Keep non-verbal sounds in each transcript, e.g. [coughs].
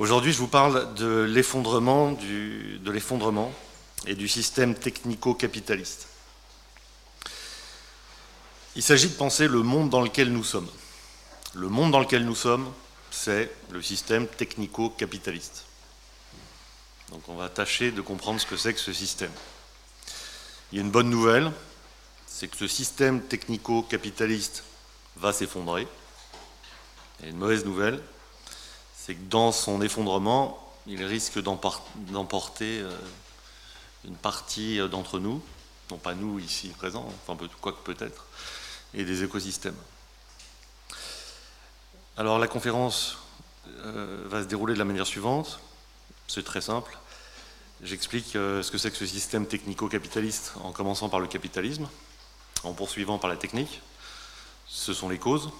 Aujourd'hui, je vous parle de l'effondrement et du système technico-capitaliste. Il s'agit de penser le monde dans lequel nous sommes. Le monde dans lequel nous sommes, c'est le système technico-capitaliste. Donc on va tâcher de comprendre ce que c'est que ce système. Il y a une bonne nouvelle, c'est que ce système technico-capitaliste va s'effondrer. Et une mauvaise nouvelle, c'est que dans son effondrement, il risque d'emporter euh, une partie d'entre nous, non pas nous ici présents, enfin quoi que peut-être, et des écosystèmes. Alors la conférence euh, va se dérouler de la manière suivante. C'est très simple. J'explique euh, ce que c'est que ce système technico-capitaliste en commençant par le capitalisme, en poursuivant par la technique. Ce sont les causes.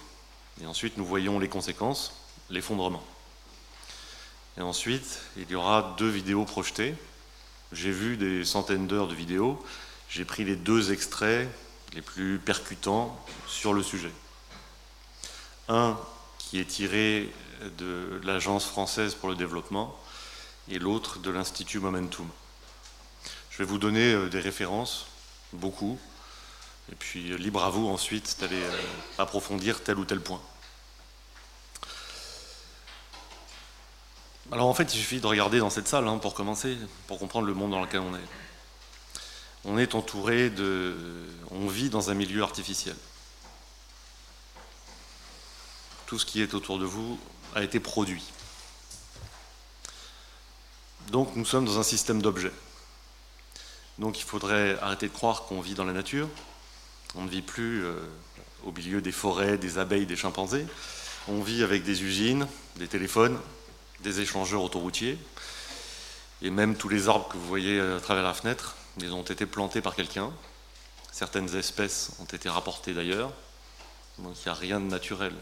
Et ensuite, nous voyons les conséquences, l'effondrement. Et ensuite, il y aura deux vidéos projetées. J'ai vu des centaines d'heures de vidéos. J'ai pris les deux extraits les plus percutants sur le sujet. Un qui est tiré de l'Agence française pour le développement et l'autre de l'Institut Momentum. Je vais vous donner euh, des références, beaucoup, et puis euh, libre à vous ensuite d'aller euh, approfondir tel ou tel point. Alors en fait, il suffit de regarder dans cette salle hein, pour commencer, pour comprendre le monde dans lequel on est. On est entouré de... On vit dans un milieu artificiel. Tout ce qui est autour de vous a été produit. Donc nous sommes dans un système d'objets. Donc il faudrait arrêter de croire qu'on vit dans la nature. On ne vit plus euh, au milieu des forêts, des abeilles, des chimpanzés. On vit avec des usines, des téléphones, des échangeurs autoroutiers. Et même tous les arbres que vous voyez à travers la fenêtre, ils ont été plantés par quelqu'un. Certaines espèces ont été rapportées d'ailleurs. Donc il n'y a rien de naturel.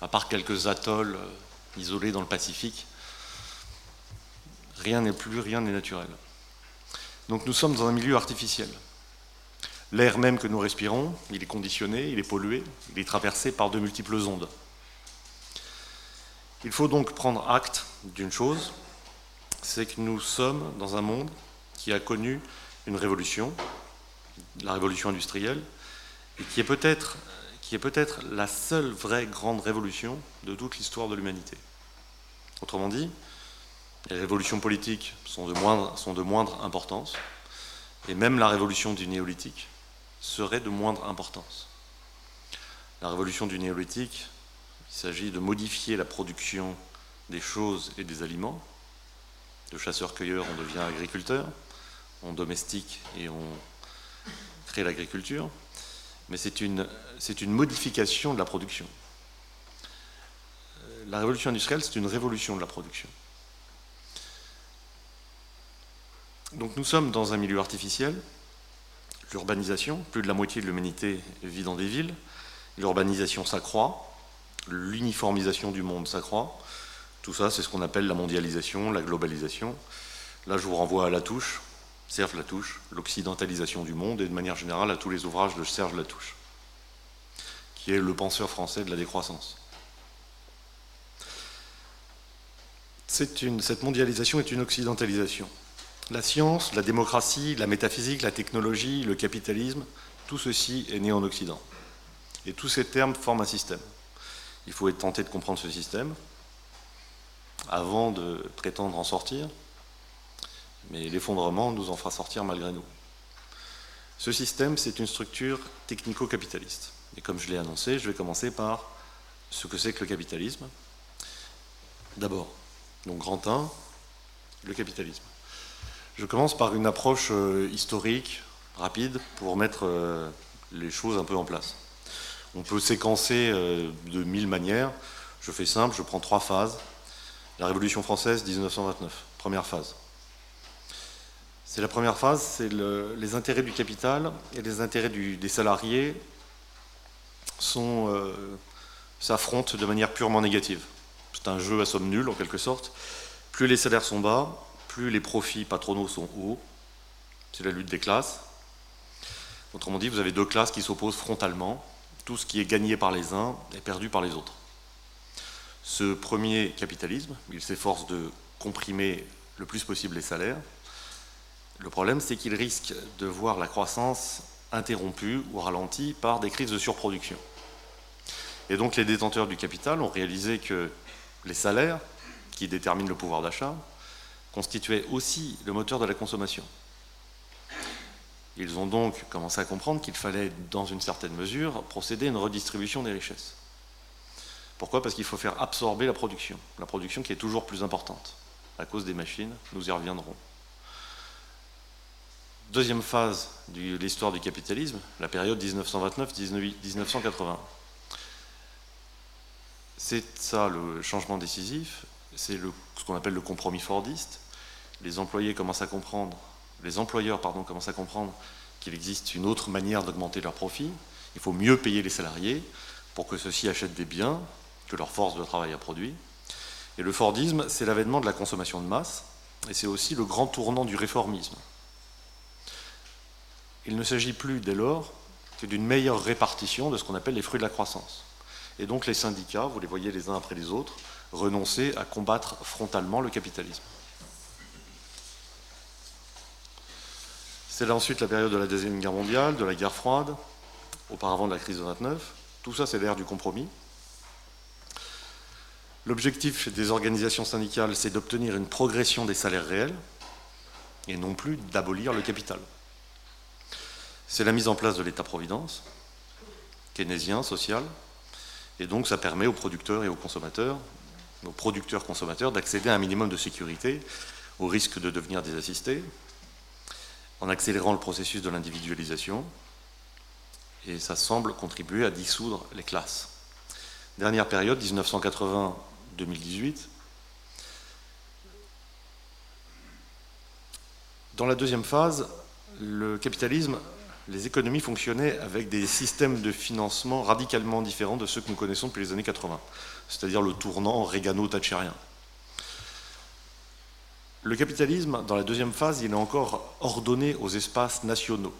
À part quelques atolls euh, isolés dans le Pacifique, Rien n'est plus, rien n'est naturel. Donc nous sommes dans un milieu artificiel. L'air même que nous respirons, il est conditionné, il est pollué, il est traversé par de multiples ondes. Il faut donc prendre acte d'une chose, c'est que nous sommes dans un monde qui a connu une révolution, la révolution industrielle, et qui est peut-être la seule vraie grande révolution de toute l'histoire de l'humanité. Autrement dit, les révolutions politiques sont de, moindre, sont de moindre importance, et même la révolution du néolithique serait de moindre importance. La révolution du néolithique, il s'agit de modifier la production des choses et des aliments. De chasseur-cueilleur, on devient agriculteur, on domestique et on crée l'agriculture. Mais c'est une, une modification de la production. La révolution industrielle, c'est une révolution de la production. Donc nous sommes dans un milieu artificiel, l'urbanisation, plus de la moitié de l'humanité vit dans des villes, l'urbanisation s'accroît, l'uniformisation du monde s'accroît, tout ça c'est ce qu'on appelle la mondialisation, la globalisation. Là je vous renvoie à Latouche, Serge Latouche, l'occidentalisation du monde et de manière générale à tous les ouvrages de Serge Latouche, qui est le penseur français de la décroissance. Cette mondialisation est une occidentalisation. La science, la démocratie, la métaphysique, la technologie, le capitalisme, tout ceci est né en Occident. Et tous ces termes forment un système. Il faut être tenté de comprendre ce système avant de prétendre en sortir, mais l'effondrement nous en fera sortir malgré nous. Ce système, c'est une structure technico-capitaliste. Et comme je l'ai annoncé, je vais commencer par ce que c'est que le capitalisme. D'abord, donc grand 1, le capitalisme. Je commence par une approche euh, historique, rapide, pour mettre euh, les choses un peu en place. On peut séquencer euh, de mille manières. Je fais simple, je prends trois phases. La Révolution française, 1929, première phase. C'est la première phase, c'est les intérêts du capital et les intérêts des salariés s'affrontent de manière purement négative. C'est un jeu à somme nulle en quelque sorte. Plus les salaires sont bas, plus les profits patronaux sont hauts, c'est la lutte des classes. Autrement dit, vous avez deux classes qui s'opposent frontalement. Tout ce qui est gagné par les uns est perdu par les autres. Ce premier capitalisme, il s'efforce de comprimer le plus possible les salaires. Le problème, c'est qu'il risque de voir la croissance interrompue ou ralentie par des crises de surproduction. Et donc les détenteurs du capital ont réalisé que les salaires, qui déterminent le pouvoir d'achat, constituaient aussi le moteur de la consommation. Ils ont donc commencé à comprendre qu'il fallait, dans une certaine mesure, procéder à une redistribution des richesses. Pourquoi? Parce qu'il faut faire absorber la production, la production qui est toujours plus importante, à cause des machines, nous y reviendrons. Deuxième phase de l'histoire du capitalisme, la période 1929-1980. C'est ça le changement décisif, c'est ce qu'on appelle le compromis fordiste. Les employés commencent à comprendre les employeurs commencent à comprendre qu'il existe une autre manière d'augmenter leurs profits. Il faut mieux payer les salariés pour que ceux-ci achètent des biens que leur force de travail a produit. Et le Fordisme, c'est l'avènement de la consommation de masse, et c'est aussi le grand tournant du réformisme. Il ne s'agit plus dès lors que d'une meilleure répartition de ce qu'on appelle les fruits de la croissance. Et donc les syndicats, vous les voyez les uns après les autres, renoncer à combattre frontalement le capitalisme. C'est là ensuite la période de la Deuxième Guerre mondiale, de la guerre froide, auparavant de la crise de 29. Tout ça, c'est l'ère du compromis. L'objectif des organisations syndicales, c'est d'obtenir une progression des salaires réels et non plus d'abolir le capital. C'est la mise en place de l'État-providence, keynésien, social, et donc ça permet aux producteurs et aux consommateurs, aux producteurs-consommateurs, d'accéder à un minimum de sécurité au risque de devenir des assistés, en accélérant le processus de l'individualisation, et ça semble contribuer à dissoudre les classes. Dernière période, 1980-2018. Dans la deuxième phase, le capitalisme, les économies fonctionnaient avec des systèmes de financement radicalement différents de ceux que nous connaissons depuis les années 80, c'est-à-dire le tournant régano-thatchérien. Le capitalisme, dans la deuxième phase, il est encore ordonné aux espaces nationaux.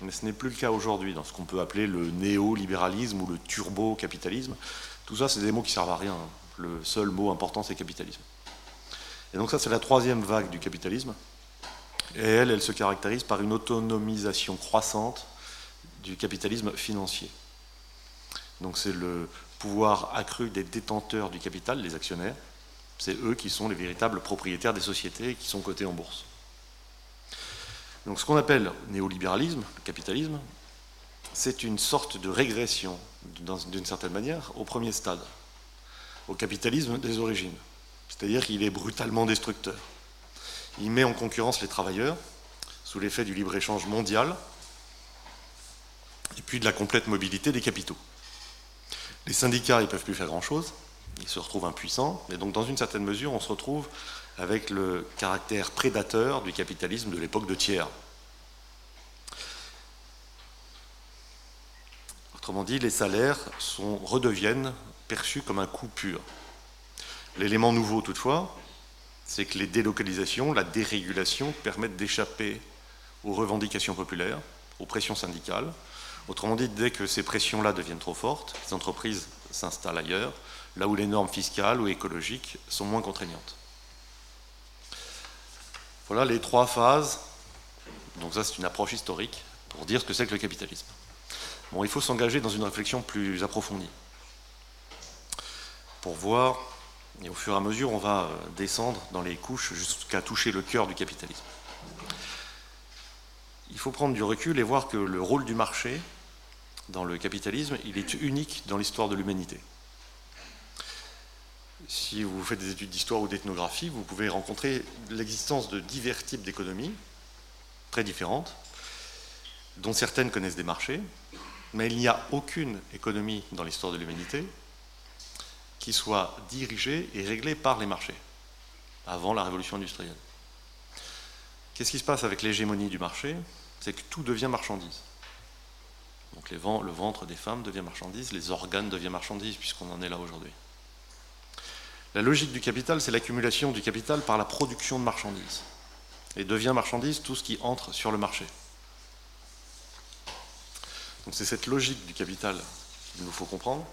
Mais ce n'est plus le cas aujourd'hui dans ce qu'on peut appeler le néolibéralisme ou le turbo-capitalisme. Tout ça, c'est des mots qui servent à rien. Le seul mot important, c'est capitalisme. Et donc ça, c'est la troisième vague du capitalisme. Et elle, elle se caractérise par une autonomisation croissante du capitalisme financier. Donc c'est le pouvoir accru des détenteurs du capital, les actionnaires, c'est eux qui sont les véritables propriétaires des sociétés qui sont cotées en bourse. Donc ce qu'on appelle néolibéralisme, le capitalisme, c'est une sorte de régression, d'une certaine manière, au premier stade, au capitalisme des origines. C'est-à-dire qu'il est brutalement destructeur. Il met en concurrence les travailleurs sous l'effet du libre-échange mondial et puis de la complète mobilité des capitaux. Les syndicats, ils ne peuvent plus faire grand-chose, il se retrouve impuissant. Et donc, dans une certaine mesure, on se retrouve avec le caractère prédateur du capitalisme de l'époque de Thiers. Autrement dit, les salaires redeviennent perçus comme un coût pur. L'élément nouveau, toutefois, c'est que les délocalisations, la dérégulation permettent d'échapper aux revendications populaires, aux pressions syndicales. Autrement dit, dès que ces pressions-là deviennent trop fortes, les entreprises s'installent ailleurs, là où les normes fiscales ou écologiques sont moins contraignantes. Voilà les trois phases. Donc ça, c'est une approche historique pour dire ce que c'est que le capitalisme. Bon, il faut s'engager dans une réflexion plus approfondie pour voir, et au fur et à mesure, on va euh, descendre dans les couches jusqu'à toucher le cœur du capitalisme. Il faut prendre du recul et voir que le rôle du marché dans le capitalisme, il est unique dans l'histoire de l'humanité si vous faites des études d'histoire ou d'ethnographie, vous pouvez rencontrer l'existence de divers types d'économies, très différentes, dont certaines connaissent des marchés, mais il n'y a aucune économie dans l'histoire de l'humanité qui soit dirigée et réglée par les marchés, avant la révolution industrielle. Qu'est-ce qui se passe avec l'hégémonie du marché? C'est que tout devient marchandise. Donc le ventre des femmes devient marchandise, les organes deviennent marchandises, puisqu'on en est là aujourd'hui. La logique du capital, c'est l'accumulation du capital par la production de marchandises. Et devient marchandise tout ce qui entre sur le marché. Donc c'est cette logique du capital qu'il nous faut comprendre.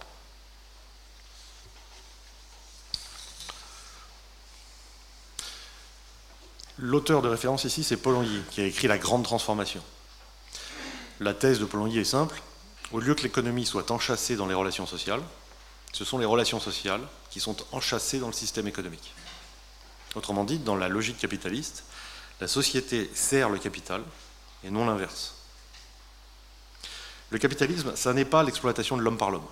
L'auteur de référence ici, c'est Polanyi, qui a écrit La Grande Transformation. La thèse de Polanyi est simple. Au lieu que l'économie soit enchâssée dans les relations sociales, ce sont les relations sociales qui sont enchâssées dans le système économique. Autrement dit, dans la logique capitaliste, la société sert le capital et non l'inverse. Le capitalisme, ça n'est pas l'exploitation de l'homme par l'homme.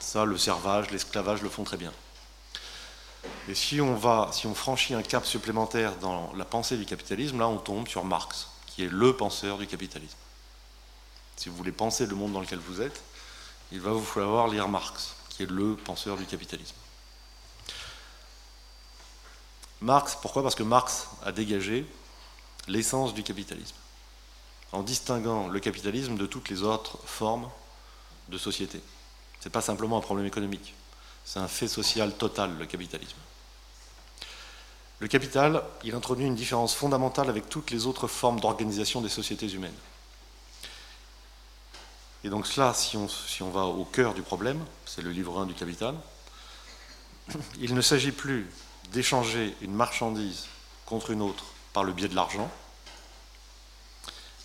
Ça, le servage, l'esclavage le font très bien. Et si on, va, si on franchit un cap supplémentaire dans la pensée du capitalisme, là on tombe sur Marx, qui est le penseur du capitalisme. Si vous voulez penser le monde dans lequel vous êtes, il va vous falloir lire Marx, qui est le penseur du capitalisme. Marx, pourquoi? Parce que Marx a dégagé l'essence du capitalisme, en distinguant le capitalisme de toutes les autres formes de société. Ce n'est pas simplement un problème économique, c'est un fait social total, le capitalisme. Le capital, il introduit une différence fondamentale avec toutes les autres formes d'organisation des sociétés humaines. Et donc cela, si on, va au cœur du problème, c'est le livre 1 du capital, il ne s'agit plus d'échanger une marchandise contre une autre par le biais de l'argent,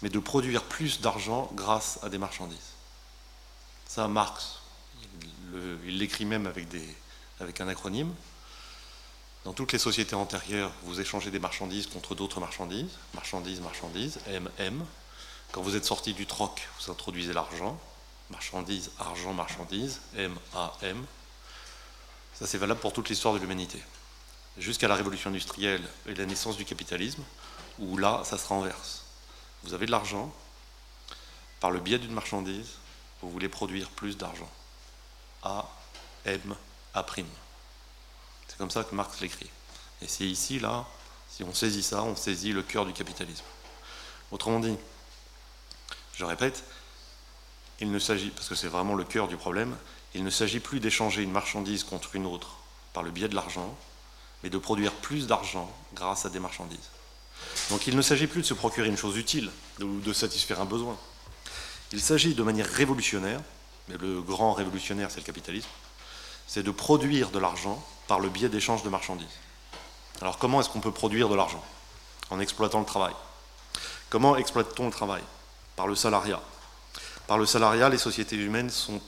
mais de produire plus d'argent grâce à des marchandises. Ça, Marx, il l'écrit même avec, avec un acronyme. Dans toutes les sociétés antérieures, vous échangez des marchandises contre d'autres marchandises, marchandises, marchandises, MM. Quand vous êtes sorti du troc, vous introduisez l'argent, marchandises, argent, marchandises, M, A, M. Ça, c'est valable pour toute l'histoire de l'humanité. Jusqu'à la révolution industrielle et la naissance du capitalisme, où là, ça se renverse. Vous avez de l'argent, par le biais d'une marchandise, vous voulez produire plus d'argent. A, M, A'. C'est comme ça que Marx l'écrit. Et c'est ici, là, si on saisit ça, on saisit le cœur du capitalisme. Autrement dit, je répète, il ne s'agit, parce que c'est vraiment le cœur du problème, il ne s'agit plus d'échanger une marchandise contre une autre par le biais de l'argent, mais de produire plus d'argent grâce à des marchandises. Donc il ne s'agit plus de se procurer une chose utile ou de satisfaire un besoin. Il s'agit de manière révolutionnaire mais le grand révolutionnaire, c'est le capitalisme, c'est de produire de l'argent par le biais d'échanges de marchandises. Alors comment est-ce qu'on peut produire de l'argent En exploitant le travail? Comment exploite-t-on le travail? Par le salariat. Par le salariat, les sociétés humaines sont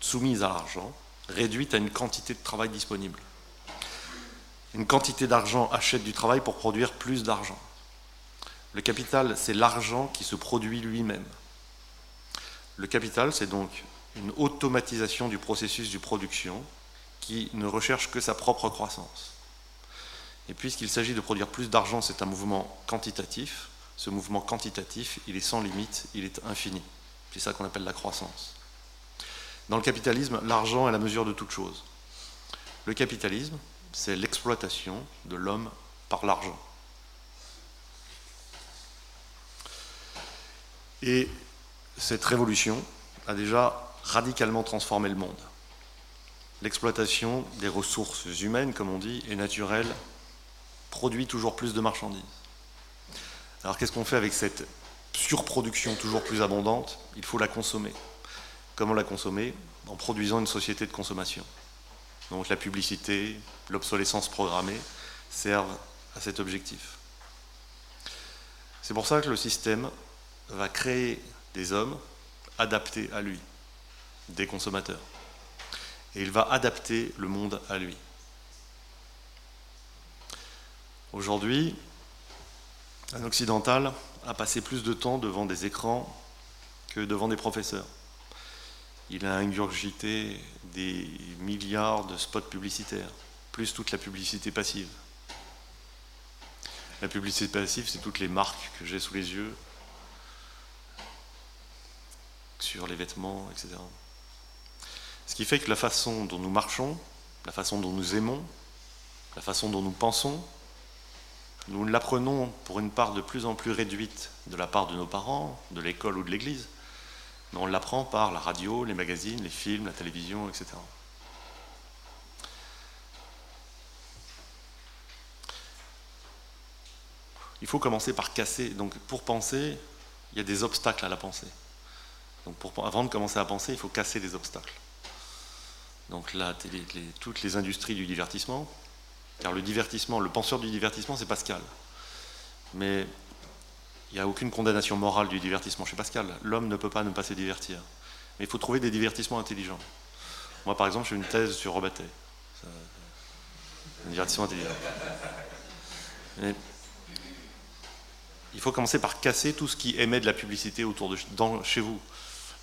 soumises à l'argent, réduites à une quantité de travail disponible. Une quantité d'argent achète du travail pour produire plus d'argent. Le capital, c'est l'argent qui se produit lui-même. Le capital, c'est donc une automatisation du processus de production qui ne recherche que sa propre croissance. Et puisqu'il s'agit de produire plus d'argent, c'est un mouvement quantitatif. Ce mouvement quantitatif, il est sans limite, il est infini. C'est ça qu'on appelle la croissance. Dans le capitalisme, l'argent est la mesure de toute chose. Le capitalisme, c'est l'exploitation de l'homme par l'argent. Et cette révolution a déjà radicalement transformer le monde. L'exploitation des ressources humaines, comme on dit, et naturelles, produit toujours plus de marchandises. Alors qu'est-ce qu'on fait avec cette surproduction toujours plus abondante? Il faut la consommer. Comment la consommer? En produisant une société de consommation. Donc la publicité, l'obsolescence programmée servent à cet objectif. C'est pour ça que le système va créer des hommes adaptés à lui des consommateurs. Et il va adapter le monde à lui. Aujourd'hui, un occidental a passé plus de temps devant des écrans que devant des professeurs. Il a ingurgité des milliards de spots publicitaires, plus toute la publicité passive. La publicité passive, c'est toutes les marques que j'ai sous les yeux, sur les vêtements, etc. Ce qui fait que la façon dont nous marchons, la façon dont nous aimons, la façon dont nous pensons, nous l'apprenons pour une part de plus en plus réduite de la part de nos parents, de l'école ou de l'église, mais on l'apprend par la radio, les magazines, les films, la télévision, etc. Il faut commencer par casser. Donc pour penser, il y a des obstacles à la pensée. Donc avant de commencer à penser, il faut casser les obstacles donc là, toutes les industries du divertissement, car le divertissement, le penseur du divertissement, c'est Pascal. mais il n'y a aucune condamnation morale du divertissement chez Pascal. L'homme ne peut pas ne pas se divertir. Mais il faut trouver des divertissements intelligents. Moi, par exemple, j'ai une thèse sur Robatet. Un divertissement intelligent. il faut commencer par casser tout ce qui émet de la publicité autour de chez vous.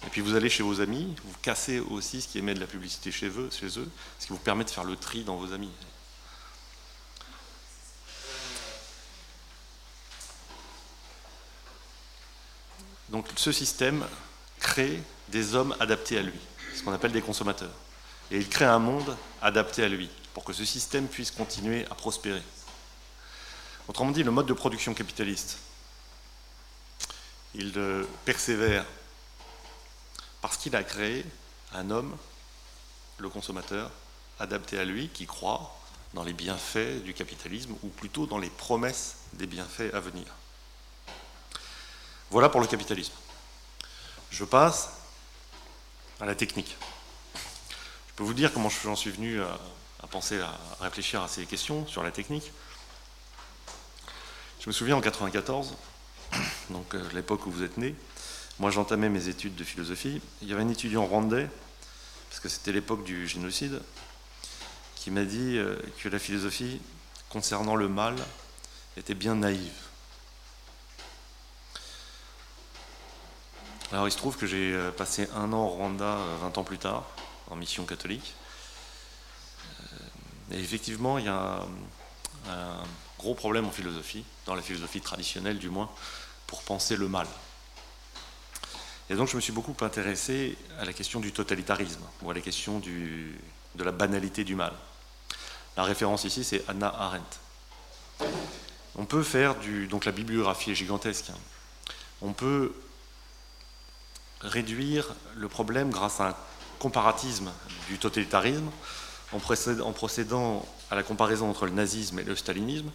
Et puis vous allez chez vos amis, vous cassez aussi ce qui émet de la publicité chez eux, ce qui vous permet de faire le tri dans vos amis. Donc ce système crée des hommes adaptés à lui, ce qu'on appelle des consommateurs. Et il crée un monde adapté à lui, pour que ce système puisse continuer à prospérer. Autrement dit, le mode de production capitaliste, il persévère parce qu'il a créé un homme, le consommateur, adapté à lui, qui croit dans les bienfaits du capitalisme, ou plutôt dans les promesses des bienfaits à venir. Voilà pour le capitalisme. Je passe à la technique. Je peux vous dire comment j'en suis venu à, penser, à réfléchir à ces questions sur la technique. Je me souviens en 1994, [coughs] donc euh, l'époque où vous êtes né, moi j'entamais mes études de philosophie, il y avait un étudiant rwandais, parce que c'était l'époque du génocide, qui m'a dit euh, que la philosophie concernant le mal était bien naïve. Alors il se trouve que j'ai euh, passé un an au Rwanda 20 euh, ans plus tard, en mission catholique. Euh, et effectivement, il y a un gros problème en philosophie, dans la philosophie traditionnelle du moins, pour penser le mal. Et donc je me suis beaucoup intéressé à la question du totalitarisme, ou à la question du, de la banalité du mal. La référence ici, c'est Anna Arendt. On peut faire du... Donc la bibliographie est gigantesque. Hein. On peut réduire le problème grâce à un comparatisme du totalitarisme, en procédant à la comparaison entre le nazisme et le stalinisme,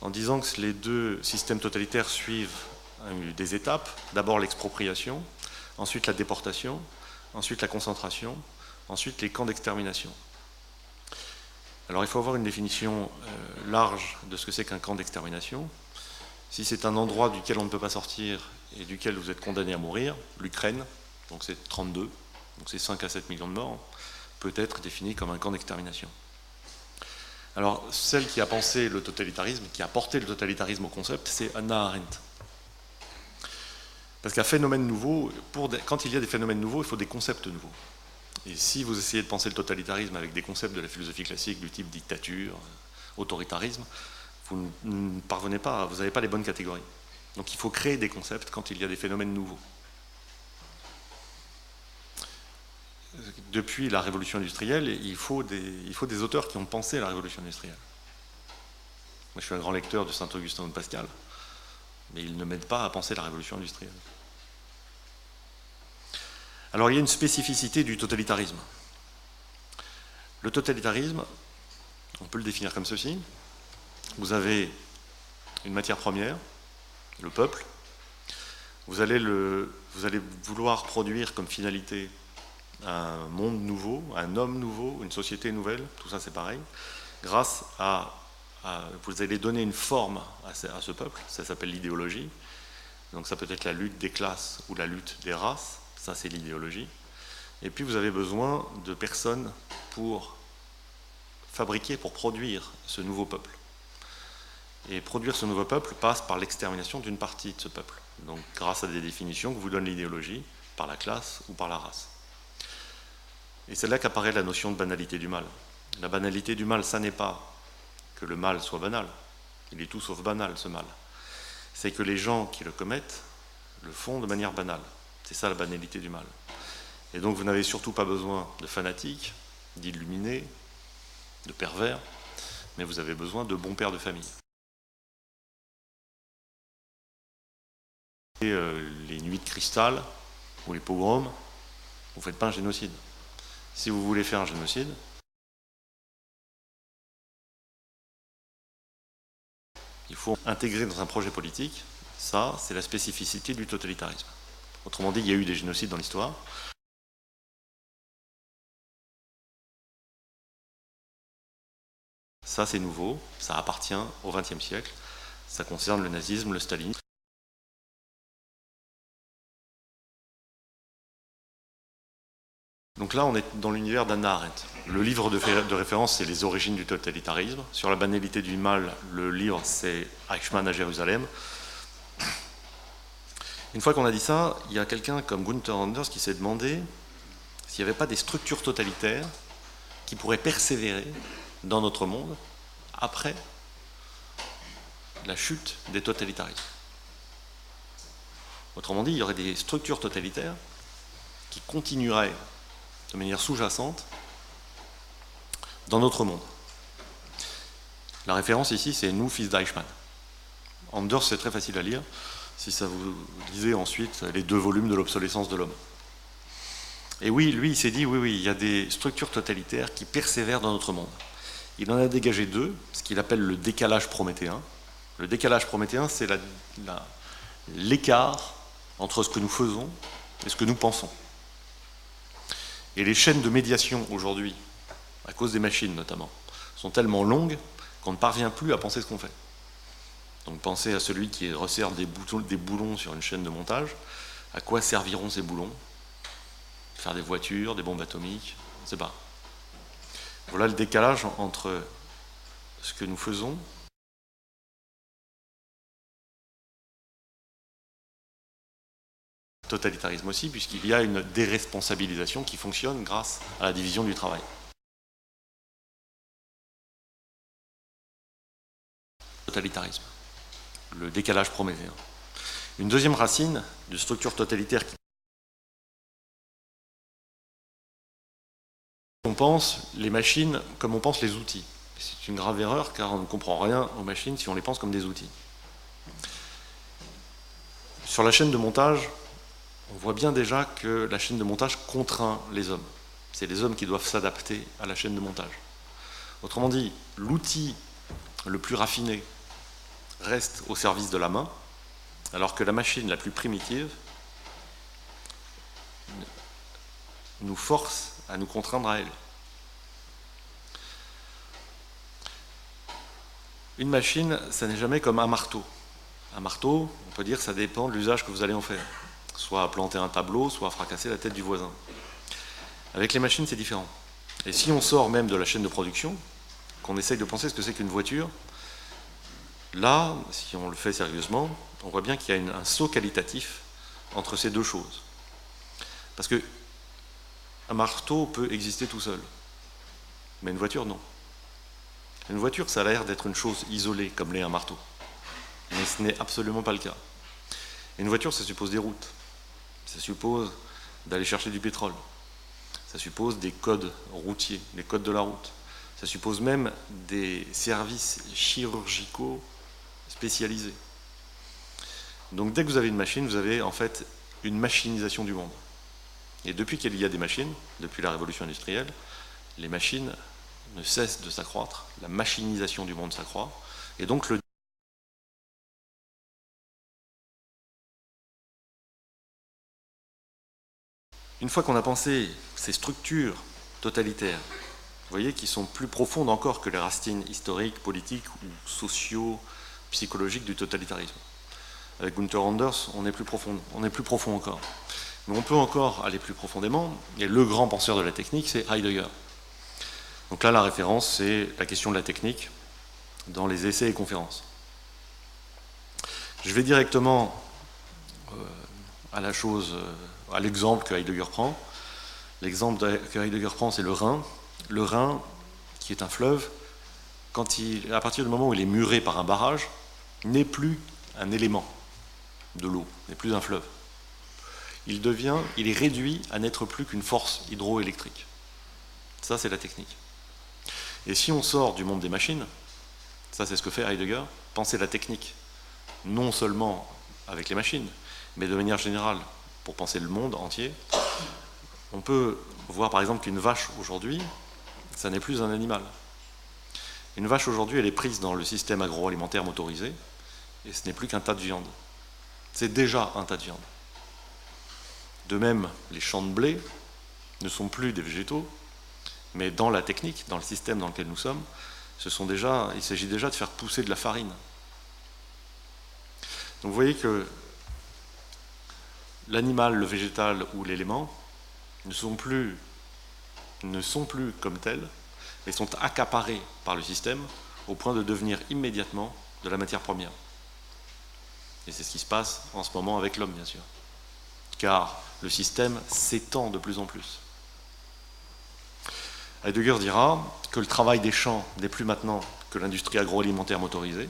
en disant que les deux systèmes totalitaires suivent des étapes, d'abord l'expropriation, ensuite la déportation, ensuite la concentration, ensuite les camps d'extermination. Alors il faut avoir une définition euh, large de ce que c'est qu'un camp d'extermination. Si c'est un endroit duquel on ne peut pas sortir et duquel vous êtes condamné à mourir, l'Ukraine, donc c'est 32, donc c'est 5 à 7 millions de morts, peut être défini comme un camp d'extermination. Alors, celle qui a pensé le totalitarisme, qui a porté le totalitarisme au concept, c'est Anna Arendt. Parce qu'un phénomène nouveau, quand il y a des phénomènes nouveaux, il faut des concepts nouveaux. Et si vous essayez de penser le totalitarisme avec des concepts de la philosophie classique du type dictature, autoritarisme, vous ne parvenez pas, vous n'avez pas les bonnes catégories. Donc il faut créer des concepts quand il y a des phénomènes nouveaux. Depuis la révolution industrielle, il faut, des, auteurs qui ont pensé la révolution industrielle. Moi, je suis un grand lecteur de Saint-Augustin de Pascal, mais il ne m'aide pas à penser la révolution industrielle. Alors, il y a une spécificité du totalitarisme. Le totalitarisme, on peut le définir comme ceci. Vous avez une matière première, le peuple. Vous allez, vouloir produire comme finalité un monde nouveau, un homme nouveau, une société nouvelle, tout ça c'est pareil, grâce à, Vous allez donner une forme à ce, peuple, ça s'appelle l'idéologie. Donc ça peut être la lutte des classes ou la lutte des races, ça c'est l'idéologie. Et puis vous avez besoin de personnes pour fabriquer, pour produire ce nouveau peuple. Et produire ce nouveau peuple passe par l'extermination d'une partie de ce peuple. Donc grâce à des définitions que vous donne l'idéologie, par la classe ou par la race. Et c'est là qu'apparaît la notion de banalité du mal. La banalité du mal, ça n'est pas que le mal soit banal. Il est tout sauf banal, ce mal. C'est que les gens qui le commettent le font de manière banale. C'est ça la banalité du mal. Et donc vous n'avez surtout pas besoin de fanatiques, d'illuminés, de pervers, mais vous avez besoin de bons pères de famille. Euh, les nuits de cristal ou les pogroms, vous ne faites pas un génocide. Si vous voulez faire un génocide, il faut intégrer dans un projet politique, ça c'est la spécificité du totalitarisme. Autrement dit, il y a eu des génocides dans l'histoire. Ça c'est nouveau, ça appartient au XXe siècle, Ça concerne le nazisme, le stalinisme. Donc là, on est dans l'univers d'Anna Arendt. Le livre de, référence, c'est Les origines du totalitarisme. Sur la banalité du mal, le livre, c'est Eichmann à Jérusalem. Une fois qu'on a dit ça, il y a quelqu'un comme Gunther Anders qui s'est demandé s'il n'y avait pas des structures totalitaires qui pourraient persévérer dans notre monde après la chute des totalitarismes. Autrement dit, il y aurait des structures totalitaires qui continueraient de manière sous-jacente dans notre monde. La référence ici, c'est Nous, fils d'Eichmann. Anders, c'est très facile à lire, si ça vous lisez ensuite les deux volumes de l'obsolescence de l'homme. Et oui, lui, il s'est dit, oui, oui, il y a des structures totalitaires qui persévèrent dans notre monde. Il en a dégagé deux, ce qu'il appelle le décalage prométhéen. Le décalage prométhéen, c'est l'écart entre ce que nous faisons et ce que nous pensons. Et les chaînes de médiation aujourd'hui, à cause des machines notamment, sont tellement longues qu'on ne parvient plus à penser ce qu'on fait. Donc pensez à celui qui resserre des, boulons sur une chaîne de montage. À quoi serviront ces boulons? Faire des voitures, des bombes atomiques Je ne pas. Voilà le décalage entre ce que nous faisons totalitarisme aussi, puisqu'il y a une déresponsabilisation qui fonctionne grâce à la division du travail. Totalitarisme, le décalage prométhéen. Une deuxième racine de structure totalitaire qui On pense les machines comme on pense les outils. C'est une grave erreur car on ne comprend rien aux machines si on les pense comme des outils. Sur la chaîne de montage, on voit bien déjà que la chaîne de montage contraint les hommes. C'est les hommes qui doivent s'adapter à la chaîne de montage. Autrement dit, l'outil le plus raffiné reste au service de la main, alors que la machine la plus primitive nous force à nous contraindre à elle. Une machine, ça n'est jamais comme un marteau. Un marteau, on peut dire ça dépend de l'usage que vous allez en faire soit à planter un tableau, soit à fracasser la tête du voisin. Avec les machines, c'est différent. Et si on sort même de la chaîne de production, qu'on essaye de penser ce que c'est qu'une voiture, là, si on le fait sérieusement, on voit bien qu'il y a un saut qualitatif entre ces deux choses. Parce que un marteau peut exister tout seul, mais une voiture, non. Une voiture, ça a l'air d'être une chose isolée, comme l'est un marteau. Mais ce n'est absolument pas le cas. Une voiture, ça suppose des routes. Ça suppose d'aller chercher du pétrole. Ça suppose des codes routiers, des codes de la route. Ça suppose même des services chirurgicaux spécialisés. Donc dès que vous avez une machine, vous avez en fait une machinisation du monde. Et depuis qu'il y a des machines, depuis la révolution industrielle, les machines ne cessent de s'accroître, la machinisation du monde s'accroît, et donc le Une fois qu'on a pensé ces structures totalitaires, vous voyez, qui sont plus profondes encore que les racines historiques, politiques ou sociaux, psychologiques du totalitarisme. Avec Gunther Anders, on est plus profond, on est plus profond encore. Mais on peut encore aller plus profondément, et le grand penseur de la technique, c'est Heidegger. Donc là, la référence, c'est la question de la technique dans les essais et conférences. Je vais directement euh, à la chose, euh, à l'exemple que Heidegger prend. L'exemple que Heidegger prend, c'est le Rhin. Le Rhin, qui est un fleuve, à partir du moment où il est muré par un barrage, n'est plus un élément de l'eau, n'est plus un fleuve. Il devient, il est réduit à n'être plus qu'une force hydroélectrique. Ça, c'est la technique. Et si on sort du monde des machines, ça c'est ce que fait Heidegger, penser la technique, non seulement avec les machines, mais de manière générale, pour penser le monde entier, on peut voir par exemple qu'une vache aujourd'hui, ça n'est plus un animal. Une vache aujourd'hui, elle est prise dans le système agroalimentaire motorisé, et ce n'est plus qu'un tas de viande. C'est déjà un tas de viande. De même, les champs de blé ne sont plus des végétaux, mais dans la technique, dans le système dans lequel nous sommes, il s'agit déjà de faire pousser de la farine. Donc vous voyez que l'animal, le végétal ou l'élément ne sont plus comme tels et sont accaparés par le système au point de devenir immédiatement de la matière première. Et c'est ce qui se passe en ce moment avec l'homme, bien sûr. Car le système s'étend de plus en plus. Heidegger dira que le travail des champs n'est plus maintenant que l'industrie agroalimentaire motorisée,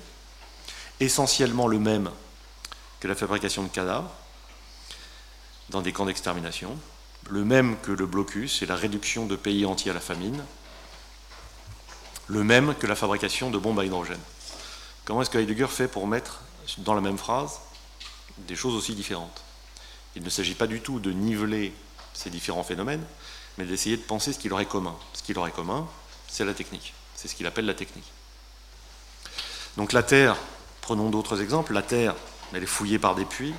essentiellement le même que la fabrication de cadavres dans des camps d'extermination, le même que le blocus et la réduction de pays entiers à la famine, le même que la fabrication de bombes à hydrogène. Comment est-ce que Heidegger fait pour mettre dans la même phrase des choses aussi différentes? Il ne s'agit pas du tout de niveler ces différents phénomènes, mais d'essayer de penser ce qui leur est commun. Ce qui leur est commun, c'est la technique. C'est ce qu'il appelle la technique. Donc la Terre, prenons d'autres exemples, la Terre, elle est fouillée par des puits,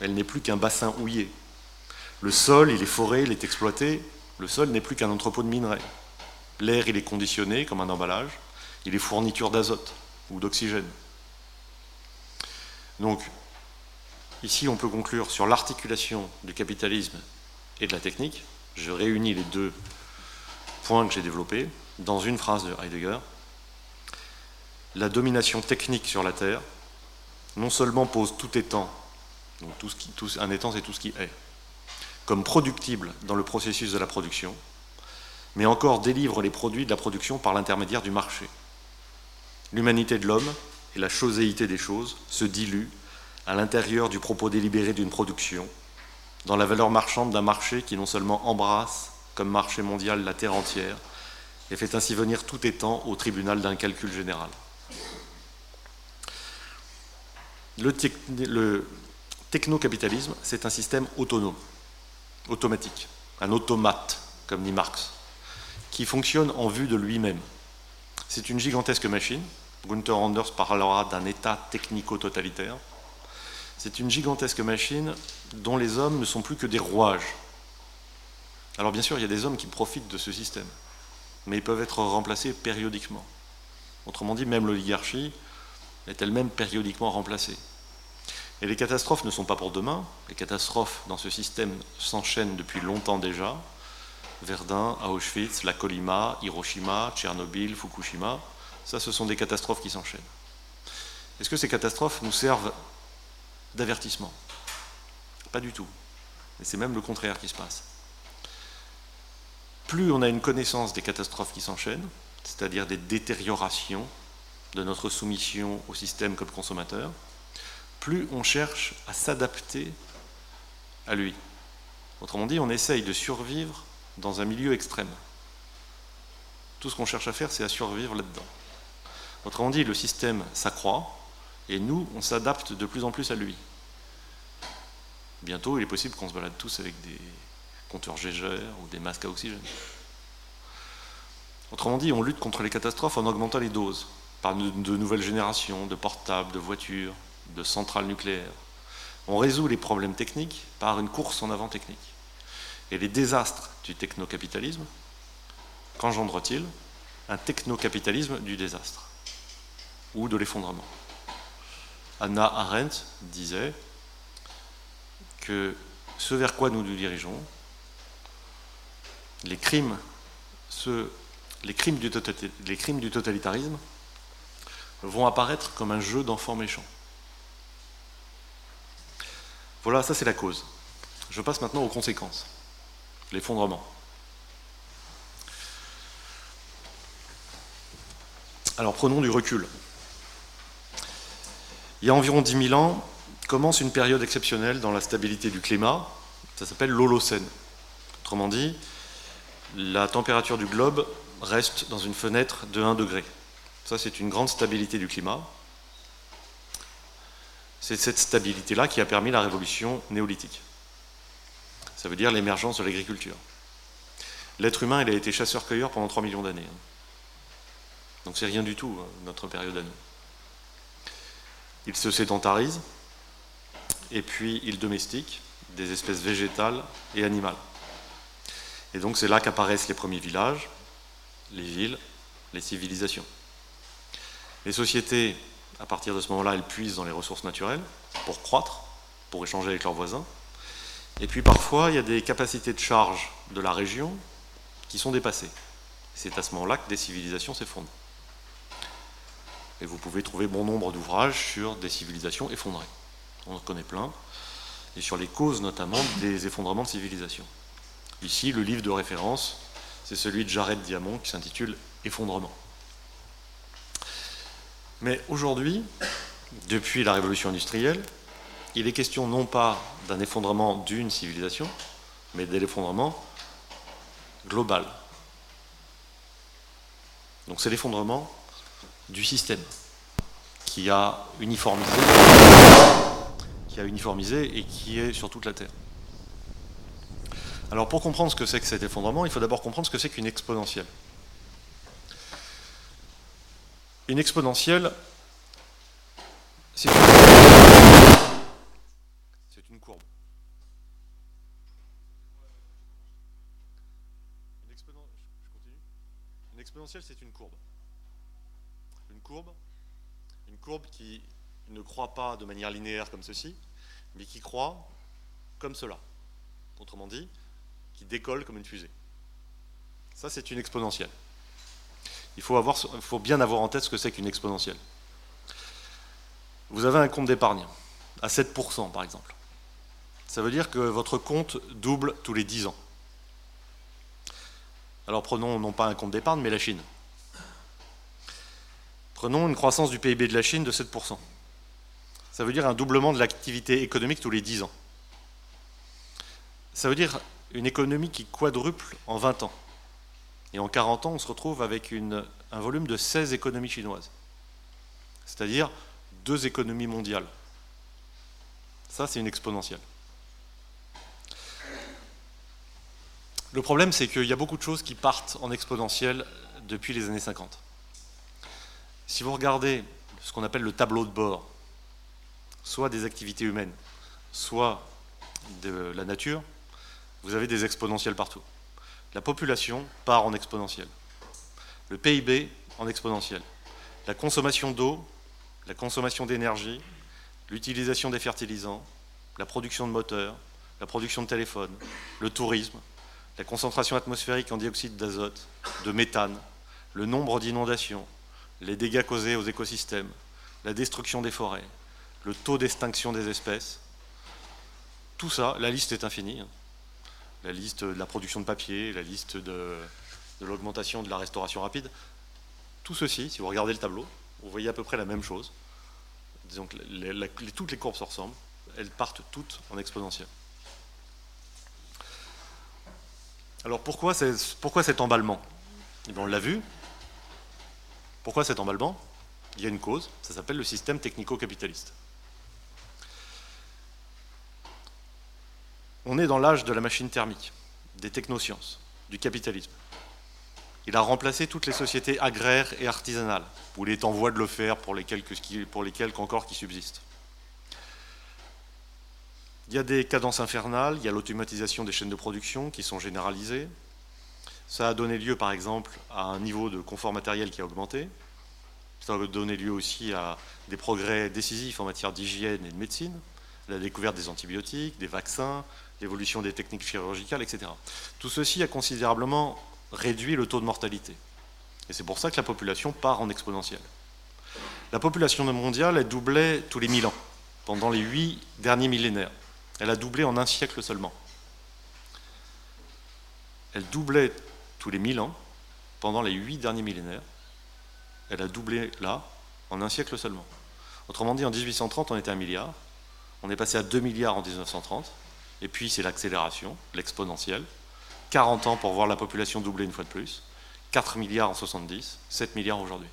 elle n'est plus qu'un bassin houillé. Le sol, il est foré, il est exploité, le sol n'est plus qu'un entrepôt de minerais. L'air, il est conditionné comme un emballage, il est fourniture d'azote ou d'oxygène. Donc, ici, on peut conclure sur l'articulation du capitalisme et de la technique. Je réunis les deux points que j'ai développés dans une phrase de Heidegger. La domination technique sur la Terre non seulement pose tout étant, donc un étang c'est tout ce qui est, comme productible dans le processus de la production, mais encore délivre les produits de la production par l'intermédiaire du marché. L'humanité de l'homme et la choséité des choses se diluent à l'intérieur du propos délibéré d'une production, dans la valeur marchande d'un marché qui non seulement embrasse comme marché mondial la terre entière, et fait ainsi venir tout étant au tribunal d'un calcul général. Le, le technocapitalisme, c'est un système autonome automatique, un automate, comme dit Marx, qui fonctionne en vue de lui-même. C'est une gigantesque machine. Gunther Anders parlera d'un État technico-totalitaire. C'est une gigantesque machine dont les hommes ne sont plus que des rouages. Alors bien sûr, il y a des hommes qui profitent de ce système, mais ils peuvent être remplacés périodiquement. Autrement dit, même l'oligarchie est elle-même périodiquement remplacée. Et les catastrophes ne sont pas pour demain. Les catastrophes dans ce système s'enchaînent depuis longtemps déjà. Verdun, Auschwitz, la Colima, Hiroshima, Tchernobyl, Fukushima, ça ce sont des catastrophes qui s'enchaînent. Est-ce que ces catastrophes nous servent d'avertissement? Pas du tout. Et c'est même le contraire qui se passe. Plus on a une connaissance des catastrophes qui s'enchaînent, c'est-à-dire des détériorations de notre soumission au système comme consommateur, plus on cherche à s'adapter à lui. Autrement dit, on essaye de survivre dans un milieu extrême. Tout ce qu'on cherche à faire, c'est à survivre là-dedans. Autrement dit, le système s'accroît et nous, on s'adapte de plus en plus à lui. Bientôt, il est possible qu'on se balade tous avec des compteurs Gégère ou des masques à oxygène. Autrement dit, on lutte contre les catastrophes en augmentant les doses, par de nouvelles générations de portables, de voitures, de centrales nucléaires. On résout les problèmes techniques par une course en avant technique. Et les désastres du technocapitalisme, qu'engendre-t-il Un technocapitalisme du désastre ou de l'effondrement? Anna Arendt disait que ce vers quoi nous nous dirigeons, les crimes, du, les crimes du totalitarisme vont apparaître comme un jeu d'enfants méchants. Voilà, ça c'est la cause. Je passe maintenant aux conséquences. L'effondrement. Alors prenons du recul. Il y a environ 10 000 ans, commence une période exceptionnelle dans la stabilité du climat. Ça s'appelle l'Holocène. Autrement dit, la température du globe reste dans une fenêtre de 1 degré. Ça, c'est une grande stabilité du climat. C'est cette stabilité-là qui a permis la révolution néolithique. Ça veut dire l'émergence de l'agriculture. L'être humain, il a été chasseur-cueilleur pendant 3 millions d'années. Hein. Donc c'est rien du tout, hein, notre période à nous. Il se sédentarise, et puis il domestique des espèces végétales et animales. Et donc c'est là qu'apparaissent les premiers villages, les villes, les civilisations. Les sociétés à partir de ce moment-là, elles puisent dans les ressources naturelles pour croître, pour échanger avec leurs voisins. Et puis parfois, il y a des capacités de charge de la région qui sont dépassées. C'est à ce moment-là que des civilisations s'effondrent. Et vous pouvez trouver bon nombre d'ouvrages sur des civilisations effondrées. On en connaît plein. Et sur les causes notamment des effondrements de civilisations. Ici, le livre de référence, c'est celui de Jared Diamond qui s'intitule Effondrement. Mais aujourd'hui, depuis la révolution industrielle, il est question non pas d'un effondrement d'une civilisation, mais de l'effondrement global. Donc c'est l'effondrement du système qui a uniformisé, qui a uniformisé et qui est sur toute la Terre. Alors pour comprendre ce que c'est que cet effondrement, il faut d'abord comprendre ce que c'est qu'une exponentielle. Une exponentielle, c'est une, courbe. Une, exponentielle, c'est une courbe. Une courbe, une courbe qui ne croît pas de manière linéaire comme ceci, mais qui croît comme cela. Autrement dit, qui décolle comme une fusée. Ça, c'est une exponentielle. Il faut, bien avoir en tête ce que c'est qu'une exponentielle. Vous avez un compte d'épargne à 7% par exemple. Ça veut dire que votre compte double tous les 10 ans. Alors prenons non pas un compte d'épargne, mais la Chine. Prenons une croissance du PIB de la Chine de 7%. Ça veut dire un doublement de l'activité économique tous les 10 ans. Ça veut dire une économie qui quadruple en 20 ans. Et en 40 ans, on se retrouve avec un volume de 16 économies chinoises. C'est-à-dire deux économies mondiales. Ça, c'est une exponentielle. Le problème, c'est qu'il y a beaucoup de choses qui partent en exponentielle depuis les années 50. Si vous regardez ce qu'on appelle le tableau de bord, soit des activités humaines, soit de la nature, vous avez des exponentielles partout. La population part en exponentielle. Le PIB en exponentielle. La consommation d'eau, la consommation d'énergie, l'utilisation des fertilisants, la production de moteurs, la production de téléphones, le tourisme, la concentration atmosphérique en dioxyde d'azote, de méthane, le nombre d'inondations, les dégâts causés aux écosystèmes, la destruction des forêts, le taux d'extinction des espèces. Tout ça, la liste est infinie. La liste de la production de papier, la liste de, l'augmentation de la restauration rapide. Tout ceci, si vous regardez le tableau, vous voyez à peu près la même chose. Toutes les courbes se ressemblent, elles partent toutes en exponentielle. Alors pourquoi, pourquoi cet emballement? Eh On l'a vu. Pourquoi cet emballement? Il y a une cause, ça s'appelle le système technico-capitaliste. On est dans l'âge de la machine thermique, des technosciences, du capitalisme. Il a remplacé toutes les sociétés agraires et artisanales, où il est en voie de le faire pour les quelques, pour les quelques encore qui subsistent. Il y a des cadences infernales, il y a l'automatisation des chaînes de production qui sont généralisées. Ça a donné lieu, par exemple, à un niveau de confort matériel qui a augmenté. Ça a donné lieu aussi à des progrès décisifs en matière d'hygiène et de médecine, la découverte des antibiotiques, des vaccins, l'évolution des techniques chirurgicales, etc. Tout ceci a considérablement réduit le taux de mortalité. Et c'est pour ça que la population part en exponentielle. La population mondiale, elle doublait tous les 1000 ans, pendant les huit derniers millénaires. Elle a doublé en un siècle seulement. Elle doublait tous les 1000 ans, pendant les huit derniers millénaires. Elle a doublé là, en un siècle seulement. Autrement dit, en 1830, on était un milliard. On est passé à 2 milliards en 1930. Et puis c'est l'accélération, l'exponentielle. 40 ans pour voir la population doubler une fois de plus. 4 milliards en 70, 7 milliards aujourd'hui.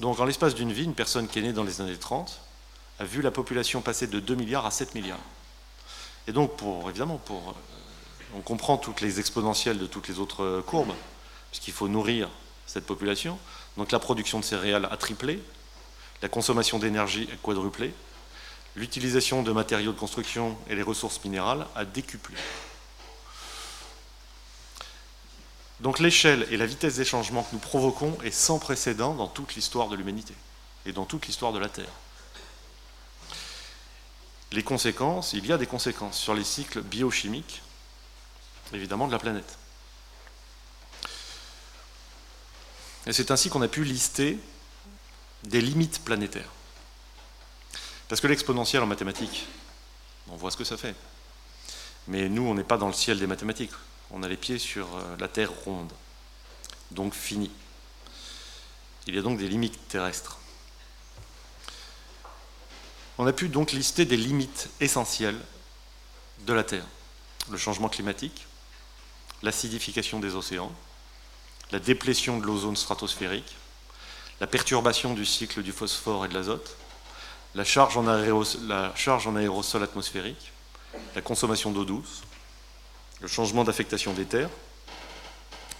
Donc en l'espace d'une vie, une personne qui est née dans les années 30 a vu la population passer de 2 milliards à 7 milliards. Et donc, pour, évidemment, pour, euh, on comprend toutes les exponentielles de toutes les autres courbes, puisqu'il faut nourrir cette population. Donc la production de céréales a triplé, la consommation d'énergie a quadruplé, l'utilisation de matériaux de construction et les ressources minérales a décuplé. Donc l'échelle et la vitesse des changements que nous provoquons est sans précédent dans toute l'histoire de l'humanité et dans toute l'histoire de la Terre. Les conséquences, il y a des conséquences sur les cycles biochimiques, évidemment, de la planète. Et c'est ainsi qu'on a pu lister des limites planétaires. Parce que l'exponentiel en mathématiques, on voit ce que ça fait. Mais nous, on n'est pas dans le ciel des mathématiques. On a les pieds sur euh, la Terre ronde, donc finie. Il y a donc des limites terrestres. On a pu donc lister des limites essentielles de la Terre. Le changement climatique, l'acidification des océans, la déplétion de l'ozone stratosphérique, la perturbation du cycle du phosphore et de l'azote, la, charge en aérosol atmosphérique, la consommation d'eau douce, le changement d'affectation des terres,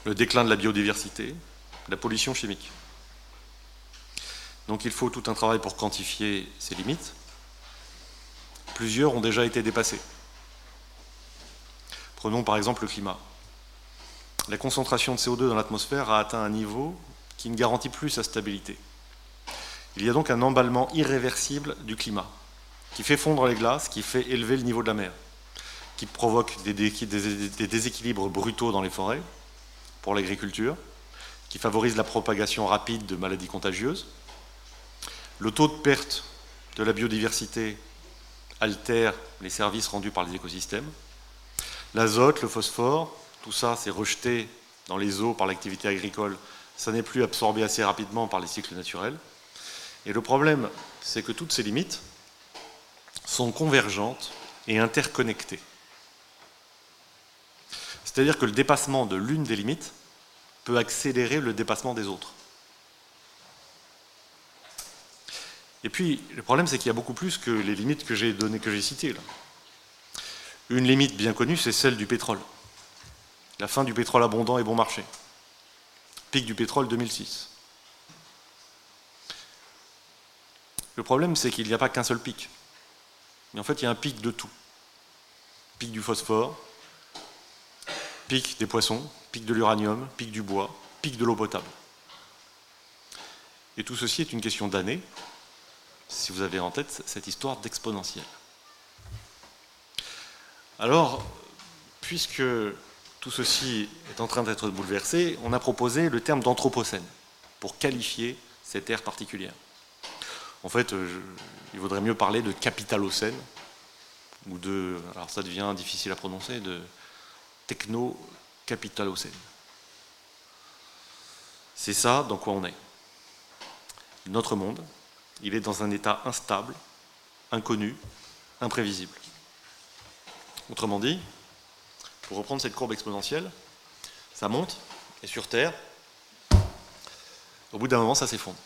le déclin de la biodiversité, la pollution chimique. Donc il faut tout un travail pour quantifier ces limites. Plusieurs ont déjà été dépassées. Prenons par exemple le climat. La concentration de CO2 dans l'atmosphère a atteint un niveau qui ne garantit plus sa stabilité. Il y a donc un emballement irréversible du climat, qui fait fondre les glaces, qui fait élever le niveau de la mer, qui provoque des, déséquilibres brutaux dans les forêts pour l'agriculture, qui favorise la propagation rapide de maladies contagieuses. Le taux de perte de la biodiversité altère les services rendus par les écosystèmes. L'azote, le phosphore, tout ça c'est rejeté dans les eaux par l'activité agricole, ça n'est plus absorbé assez rapidement par les cycles naturels. Et le problème, c'est que toutes ces limites sont convergentes et interconnectées. C'est-à-dire que le dépassement de l'une des limites peut accélérer le dépassement des autres. Et puis, le problème, c'est qu'il y a beaucoup plus que les limites que j'ai données, que j'ai citées. Une limite bien connue, c'est celle du pétrole. La fin du pétrole abondant et bon marché. Pic du pétrole 2006. Le problème, c'est qu'il n'y a pas qu'un seul pic. Mais en fait, il y a un pic de tout. Pic du phosphore, pic des poissons, pic de l'uranium, pic du bois, pic de l'eau potable. Et tout ceci est une question d'années, si vous avez en tête cette histoire d'exponentielle. Alors, puisque tout ceci est en train d'être bouleversé, on a proposé le terme d'anthropocène pour qualifier cette ère particulière. En fait, euh, il vaudrait mieux parler de capitalocène, ou de, alors ça devient difficile à prononcer, de techno-capitalocène. C'est ça dans quoi on est. Notre monde, il est dans un état instable, inconnu, imprévisible. Autrement dit, pour reprendre cette courbe exponentielle, ça monte, et sur Terre, au bout d'un moment, ça s'effondre.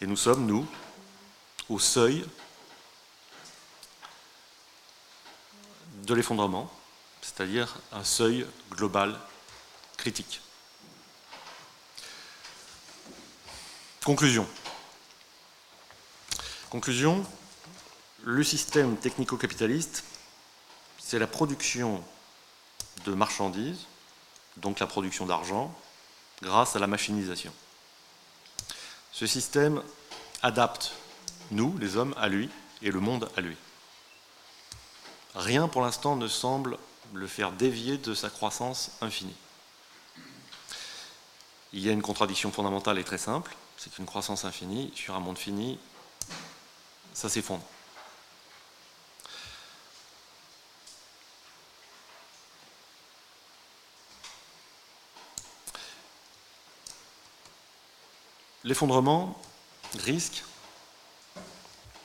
Et nous sommes, nous, au seuil de l'effondrement, c'est-à-dire un seuil global critique. Conclusion. Conclusion, le système technico-capitaliste, c'est la production de marchandises, donc la production d'argent, grâce à la machinisation. Ce système adapte nous, les hommes, à lui et le monde à lui. Rien pour l'instant ne semble le faire dévier de sa croissance infinie. Il y a une contradiction fondamentale et très simple, c'est qu'une croissance infinie sur un monde fini, ça s'effondre. L'effondrement risque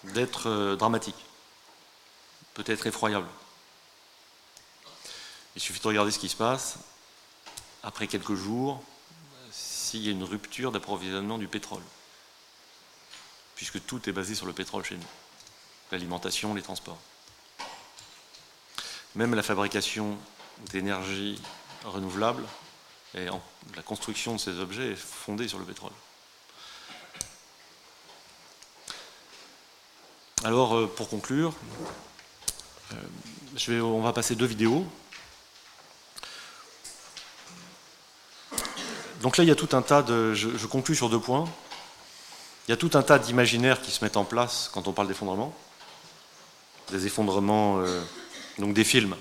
d'être euh, dramatique, peut-être effroyable. Il suffit de regarder ce qui se passe après quelques jours s'il y a une rupture d'approvisionnement du pétrole, puisque tout est basé sur le pétrole chez nous, l'alimentation, les transports. Même la fabrication d'énergie renouvelable et la construction de ces objets est fondée sur le pétrole. Alors, euh, pour conclure, euh, on va passer deux vidéos. donc là, il y a tout un tas de. Je, conclus sur deux points. Il y a tout un tas d'imaginaires qui se mettent en place quand on parle d'effondrement. Des effondrements, euh, donc des films.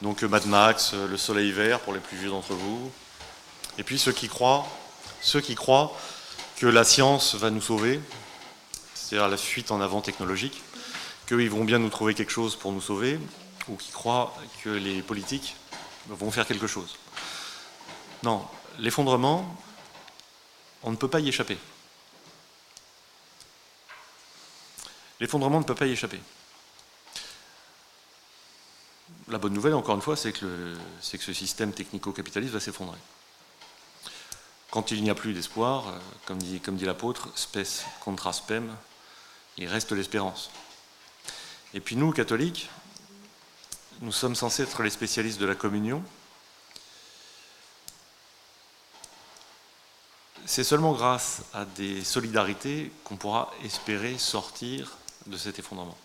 Donc Mad Max, Le Soleil Vert pour les plus vieux d'entre vous. Et puis ceux qui croient, ceux qui croient que la science va nous sauver, c'est-à-dire la fuite en avant technologique, qu'ils vont bien nous trouver quelque chose pour nous sauver, ou qui croient que les politiques vont faire quelque chose. Non, l'effondrement, on ne peut pas y échapper. L'effondrement ne peut pas y échapper. La bonne nouvelle, encore une fois, c'est que, que, ce système technico-capitaliste va s'effondrer. Quand il n'y a plus d'espoir, euh, comme dit, comme dit l'apôtre, spes contra spem, il reste l'espérance. Et puis nous, catholiques, nous sommes censés être les spécialistes de la communion. C'est seulement grâce à des solidarités qu'on pourra espérer sortir de cet effondrement.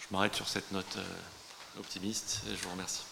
Je m'arrête sur cette note euh, optimiste et je vous remercie.